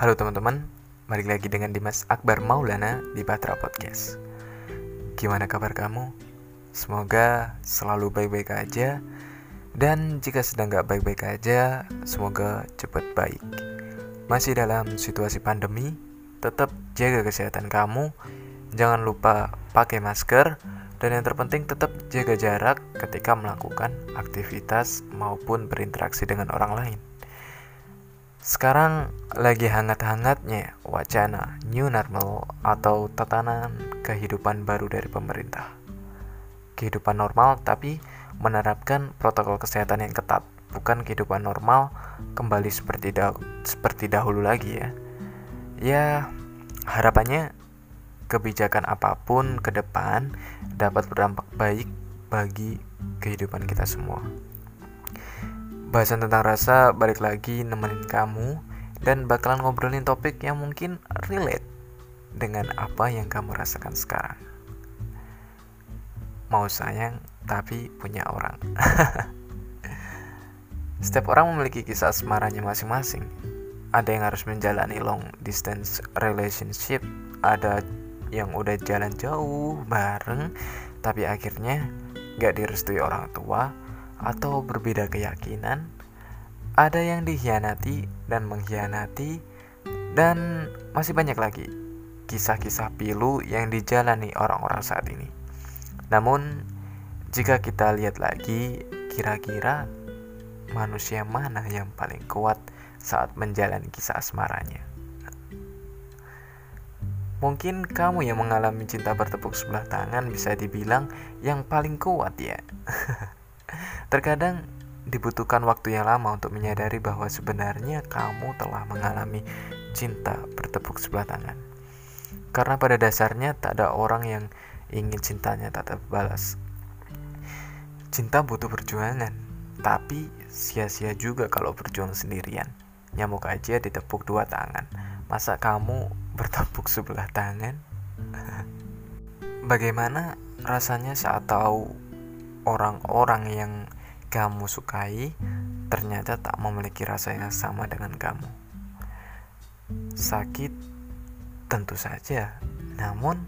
Halo teman-teman, balik lagi dengan Dimas Akbar Maulana di Batra Podcast. Gimana kabar kamu? Semoga selalu baik-baik aja. Dan jika sedang gak baik-baik aja, semoga cepat baik. Masih dalam situasi pandemi, tetap jaga kesehatan kamu. Jangan lupa pakai masker. Dan yang terpenting tetap jaga jarak ketika melakukan aktivitas maupun berinteraksi dengan orang lain. Sekarang lagi hangat-hangatnya wacana new normal atau tatanan kehidupan baru dari pemerintah. Kehidupan normal tapi menerapkan protokol kesehatan yang ketat, bukan kehidupan normal kembali seperti dah seperti dahulu lagi ya. Ya, harapannya kebijakan apa pun ke depan dapat berdampak baik bagi kehidupan kita semua. Bahasan tentang rasa balik lagi nemenin kamu dan bakalan ngobrolin topik yang mungkin relate dengan apa yang kamu rasakan sekarang. Mau sayang tapi punya orang. Setiap orang memiliki kisah asmaranya masing-masing. Ada yang harus menjalani long distance relationship, ada yang udah jalan jauh bareng, tapi akhirnya gak direstui orang tua, atau berbeda keyakinan, ada yang dikhianati dan mengkhianati, dan masih banyak lagi kisah-kisah pilu yang dijalani orang-orang saat ini. Namun, jika kita lihat lagi, kira-kira manusia mana yang paling kuat saat menjalani kisah asmaranya? Mungkin kamu yang mengalami cinta bertepuk sebelah tangan bisa dibilang yang paling kuat ya. Terkadang dibutuhkan waktu yang lama untuk menyadari bahwa sebenarnya kamu telah mengalami cinta bertepuk sebelah tangan. Karena pada dasarnya tak ada orang yang ingin cintanya tak terbalas. Cinta butuh perjuangan, tapi sia-sia juga kalau berjuang sendirian. Nyamuk aja ditepuk dua tangan. Masa kamu bertepuk sebelah tangan? Bagaimana rasanya saat tahu orang-orang yang kamu sukai ternyata tak memiliki rasa yang sama dengan kamu. Sakit tentu saja, namun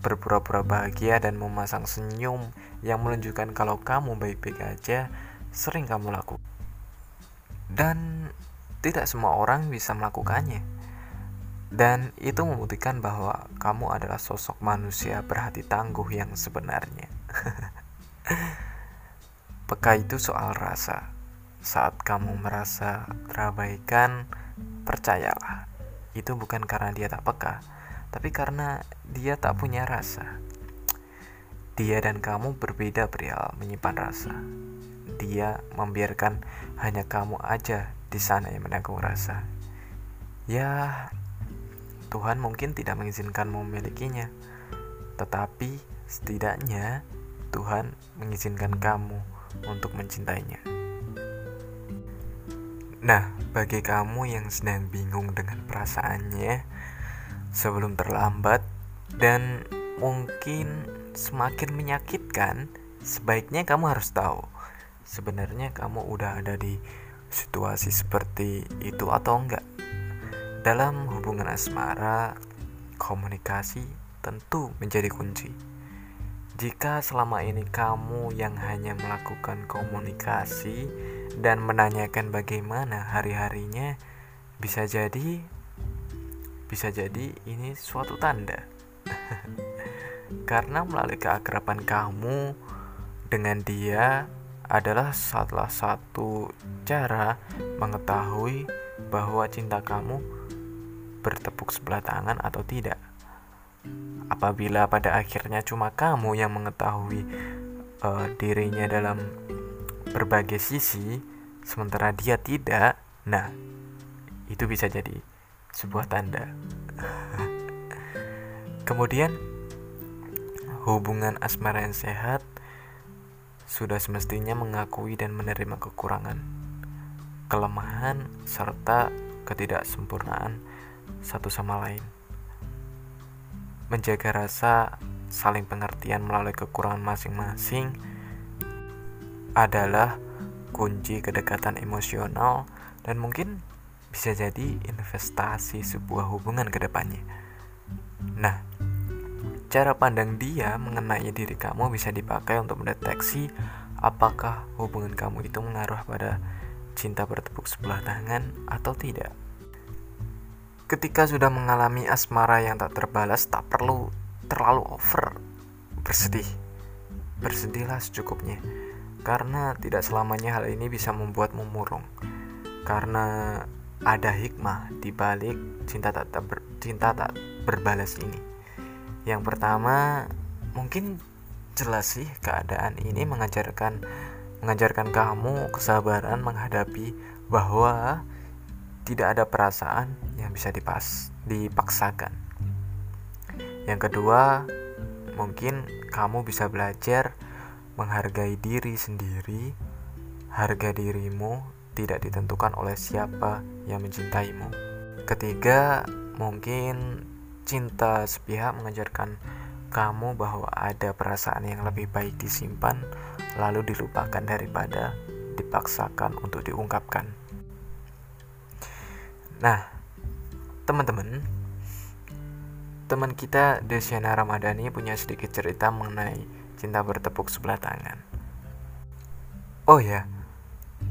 berpura-pura bahagia dan memasang senyum yang menunjukkan kalau kamu baik-baik aja sering kamu lakukan. Dan tidak semua orang bisa melakukannya. Dan itu membuktikan bahwa kamu adalah sosok manusia berhati tangguh yang sebenarnya. Peka itu soal rasa. Saat kamu merasa terabaikan, percayalah. Itu bukan karena dia tak peka, tapi karena dia tak punya rasa. Dia dan kamu berbeda perihal menyimpan rasa. Dia membiarkan hanya kamu aja di sana yang menanggung rasa. Ya, Tuhan mungkin tidak mengizinkan memilikinya, tetapi setidaknya Tuhan mengizinkan kamu untuk mencintainya. Nah, bagi kamu yang sedang bingung dengan perasaannya, sebelum terlambat dan mungkin semakin menyakitkan, sebaiknya kamu harus tahu sebenarnya kamu udah ada di situasi seperti itu atau enggak. Dalam hubungan asmara, komunikasi tentu menjadi kunci. Jika selama ini kamu yang hanya melakukan komunikasi dan menanyakan bagaimana hari-harinya, bisa jadi bisa jadi ini suatu tanda. Karena melalui keakraban kamu dengan dia adalah salah satu cara mengetahui bahwa cinta kamu bertepuk sebelah tangan atau tidak. Apabila pada akhirnya cuma kamu yang mengetahui uh, dirinya dalam berbagai sisi, sementara dia tidak, nah itu bisa jadi sebuah tanda. Kemudian, hubungan asmara yang sehat sudah semestinya mengakui dan menerima kekurangan, kelemahan, serta ketidaksempurnaan satu sama lain menjaga rasa saling pengertian melalui kekurangan masing-masing adalah kunci kedekatan emosional dan mungkin bisa jadi investasi sebuah hubungan ke depannya. Nah, cara pandang dia mengenai diri kamu bisa dipakai untuk mendeteksi apakah hubungan kamu itu mengaruh pada cinta bertepuk sebelah tangan atau tidak. Ketika sudah mengalami asmara yang tak terbalas, tak perlu terlalu over bersedih. Bersedihlah secukupnya, karena tidak selamanya hal ini bisa membuatmu murung. Karena ada hikmah di balik cinta tak, ber, cinta tak berbalas ini. Yang pertama, mungkin jelas sih keadaan ini mengajarkan mengajarkan kamu kesabaran menghadapi bahwa tidak ada perasaan yang bisa dipas dipaksakan. Yang kedua, mungkin kamu bisa belajar menghargai diri sendiri. Harga dirimu tidak ditentukan oleh siapa yang mencintaimu. Ketiga, mungkin cinta sepihak mengajarkan kamu bahwa ada perasaan yang lebih baik disimpan lalu dilupakan daripada dipaksakan untuk diungkapkan. Nah, teman-teman, teman kita Desiana Ramadhani punya sedikit cerita mengenai cinta bertepuk sebelah tangan. Oh ya,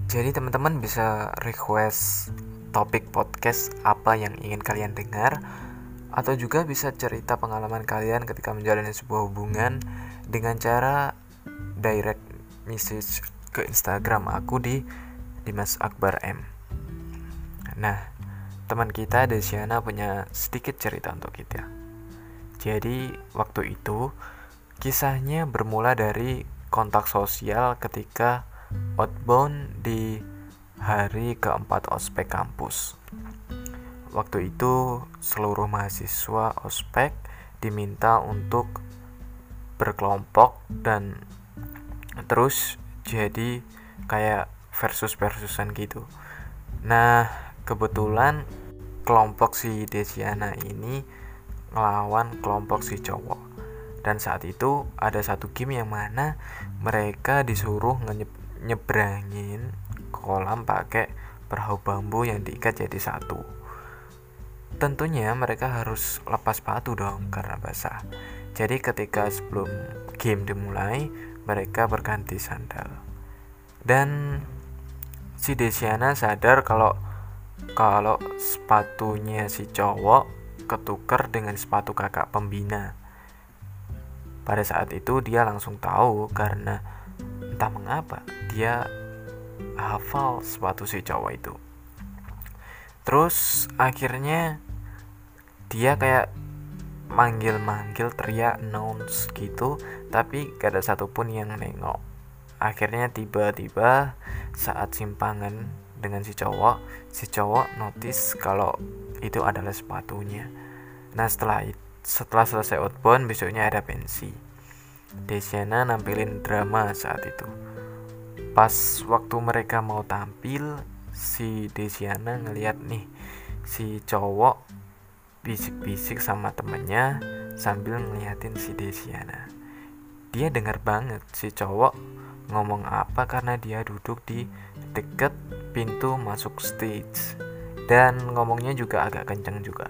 jadi teman-teman bisa request topik podcast apa yang ingin kalian dengar atau juga bisa cerita pengalaman kalian ketika menjalani sebuah hubungan dengan cara direct message ke Instagram aku di Dimas Akbar M. Nah, teman kita Desiana punya sedikit cerita untuk kita. Jadi, waktu itu kisahnya bermula dari kontak sosial ketika outbound di hari keempat ospek kampus. Waktu itu seluruh mahasiswa ospek diminta untuk berkelompok dan terus jadi kayak versus versusan gitu nah kebetulan kelompok si Desiana ini ngelawan kelompok si cowok. Dan saat itu ada satu game yang mana mereka disuruh nyebrangin kolam pakai perahu bambu yang diikat jadi satu. Tentunya mereka harus lepas sepatu dong karena basah. Jadi ketika sebelum game dimulai mereka berganti sandal. Dan si Desiana sadar kalau kalau sepatunya si cowok ketukar dengan sepatu kakak pembina. Pada saat itu dia langsung tahu karena entah mengapa dia hafal sepatu si cowok itu. Terus akhirnya dia kayak manggil-manggil teriak announce gitu tapi gak ada satupun yang nengok akhirnya tiba-tiba saat simpangan dengan si cowok si cowok notice kalau itu adalah sepatunya. Nah setelah setelah selesai outbound besoknya ada pensi. Desiana nampilin drama saat itu. Pas waktu mereka mau tampil si Desiana ngeliat nih si cowok bisik-bisik sama temennya sambil ngeliatin si Desiana. Dia dengar banget si cowok ngomong apa karena dia duduk di deket pintu masuk stage. Dan ngomongnya juga agak kenceng juga.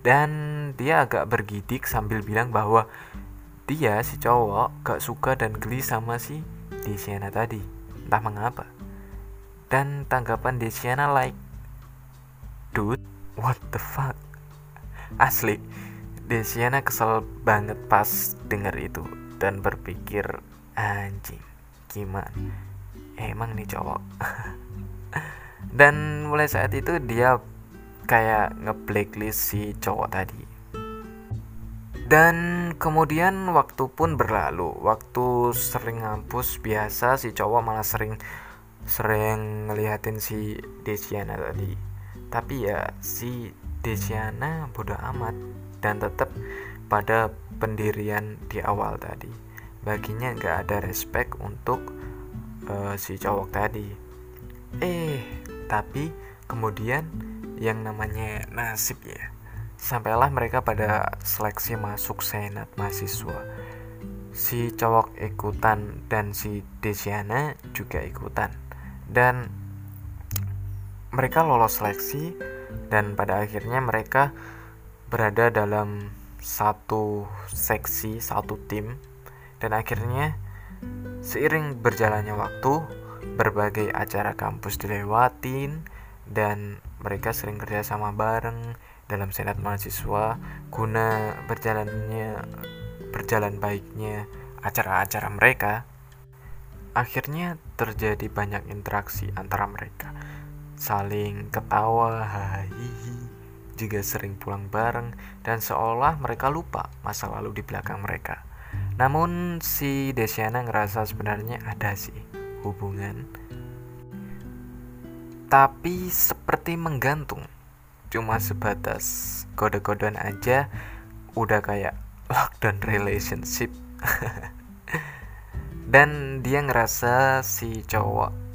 Dan dia agak bergidik sambil bilang bahwa dia si cowok gak suka dan geli sama si Desiana tadi. Entah mengapa. Dan tanggapan Desiana like, dude, what the fuck? asli Desiana kesel banget pas denger itu dan berpikir anjing gimana emang nih cowok dan mulai saat itu dia kayak nge-blacklist si cowok tadi dan kemudian waktu pun berlalu waktu sering ngampus biasa si cowok malah sering sering ngeliatin si Desiana tadi tapi ya si Desiana bodoh amat dan tetap pada pendirian di awal tadi. Baginya nggak ada respect untuk uh, si cowok tadi. Eh, tapi kemudian yang namanya nasib ya. Sampailah mereka pada seleksi masuk senat mahasiswa. Si cowok ikutan dan si Desiana juga ikutan. Dan mereka lolos seleksi dan pada akhirnya mereka berada dalam satu seksi, satu tim dan akhirnya seiring berjalannya waktu berbagai acara kampus dilewatin dan mereka sering kerja sama bareng dalam senat mahasiswa guna berjalannya berjalan baiknya acara-acara mereka. Akhirnya terjadi banyak interaksi antara mereka. Saling ketawa hahihi juga sering pulang bareng dan seolah mereka lupa masa lalu di belakang mereka. Namun si Desiana ngerasa sebenarnya ada sih hubungan. Tapi seperti menggantung cuma sebatas kode-kodean aja udah kayak lockdown relationship. Dan dia ngerasa si cowok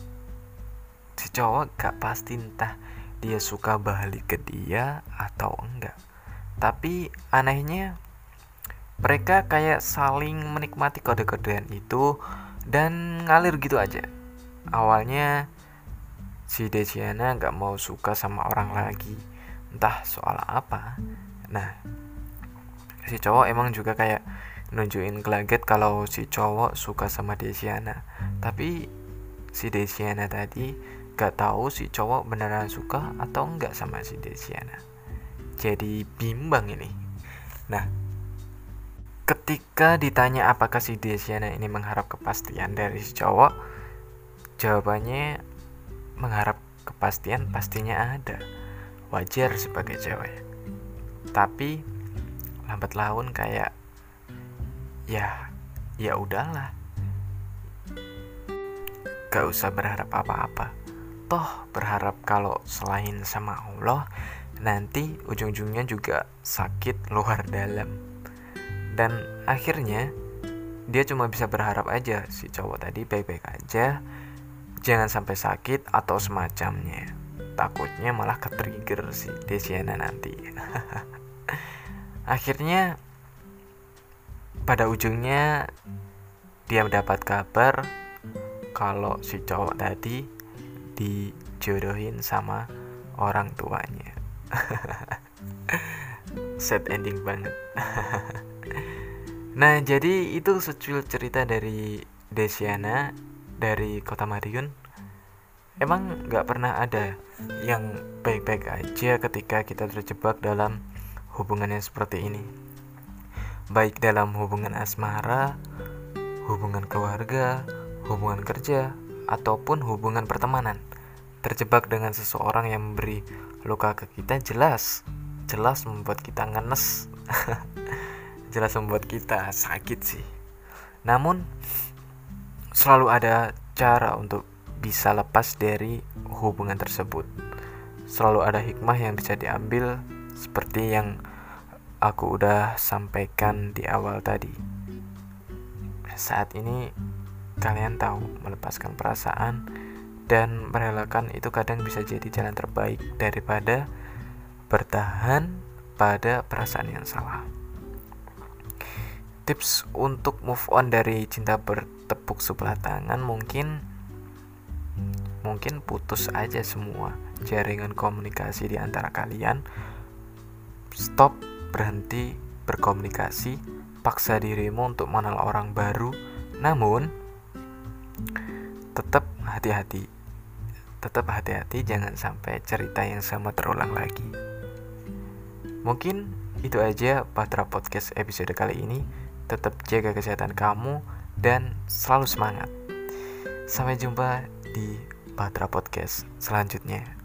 si cowok gak pasti entah dia suka balik ke dia atau enggak. Tapi anehnya mereka kayak saling menikmati kode-kodean itu dan ngalir gitu aja. Awalnya si Desiana gak mau suka sama orang lagi. Entah soal apa. Nah si cowok emang juga kayak nunjukin gelaget kalau si cowok suka sama Desiana tapi si Desiana tadi gak tahu si cowok beneran suka atau enggak sama si Desiana jadi bimbang ini. Nah ketika ditanya apakah si Desiana ini mengharap kepastian dari si cowok jawabannya mengharap kepastian pastinya ada. Wajar sebagai cewek. Tapi lambat laun kayak ya ya udahlah. Gak usah berharap apa-apa. Toh berharap kalau selain sama Allah nanti ujung-ujungnya juga sakit luar dalam dan akhirnya dia cuma bisa berharap aja si cowok tadi baik-baik aja. Jangan sampai sakit atau semacamnya. Takutnya malah ke trigger si Desiana nanti. Akhirnya pada ujungnya dia mendapat kabar kalau si cowok tadi dijodohin sama orang tuanya. Sad ending banget nah jadi itu secuil cerita dari Desiana dari kota Madiun emang nggak pernah ada yang baik-baik aja ketika kita terjebak dalam hubungan yang seperti ini baik dalam hubungan asmara hubungan keluarga hubungan kerja ataupun hubungan pertemanan. Terjebak dengan seseorang yang memberi luka ke kita jelas, jelas membuat kita ngenes. jelas membuat kita sakit sih. Namun selalu ada cara untuk bisa lepas dari hubungan tersebut. Selalu ada hikmah yang bisa diambil seperti yang aku udah sampaikan di awal tadi. Saat ini kalian tahu melepaskan perasaan dan merelakan itu kadang bisa jadi jalan terbaik daripada bertahan pada perasaan yang salah. Tips untuk move on dari cinta bertepuk sebelah tangan mungkin mungkin putus aja semua jaringan komunikasi di antara kalian. Stop, berhenti berkomunikasi, paksa dirimu untuk mengenal orang baru. Namun, tetap hati-hati tetap hati-hati jangan sampai cerita yang sama terulang lagi mungkin itu aja Patra Podcast episode kali ini tetap jaga kesehatan kamu dan selalu semangat. Sampai jumpa di Patra Podcast selanjutnya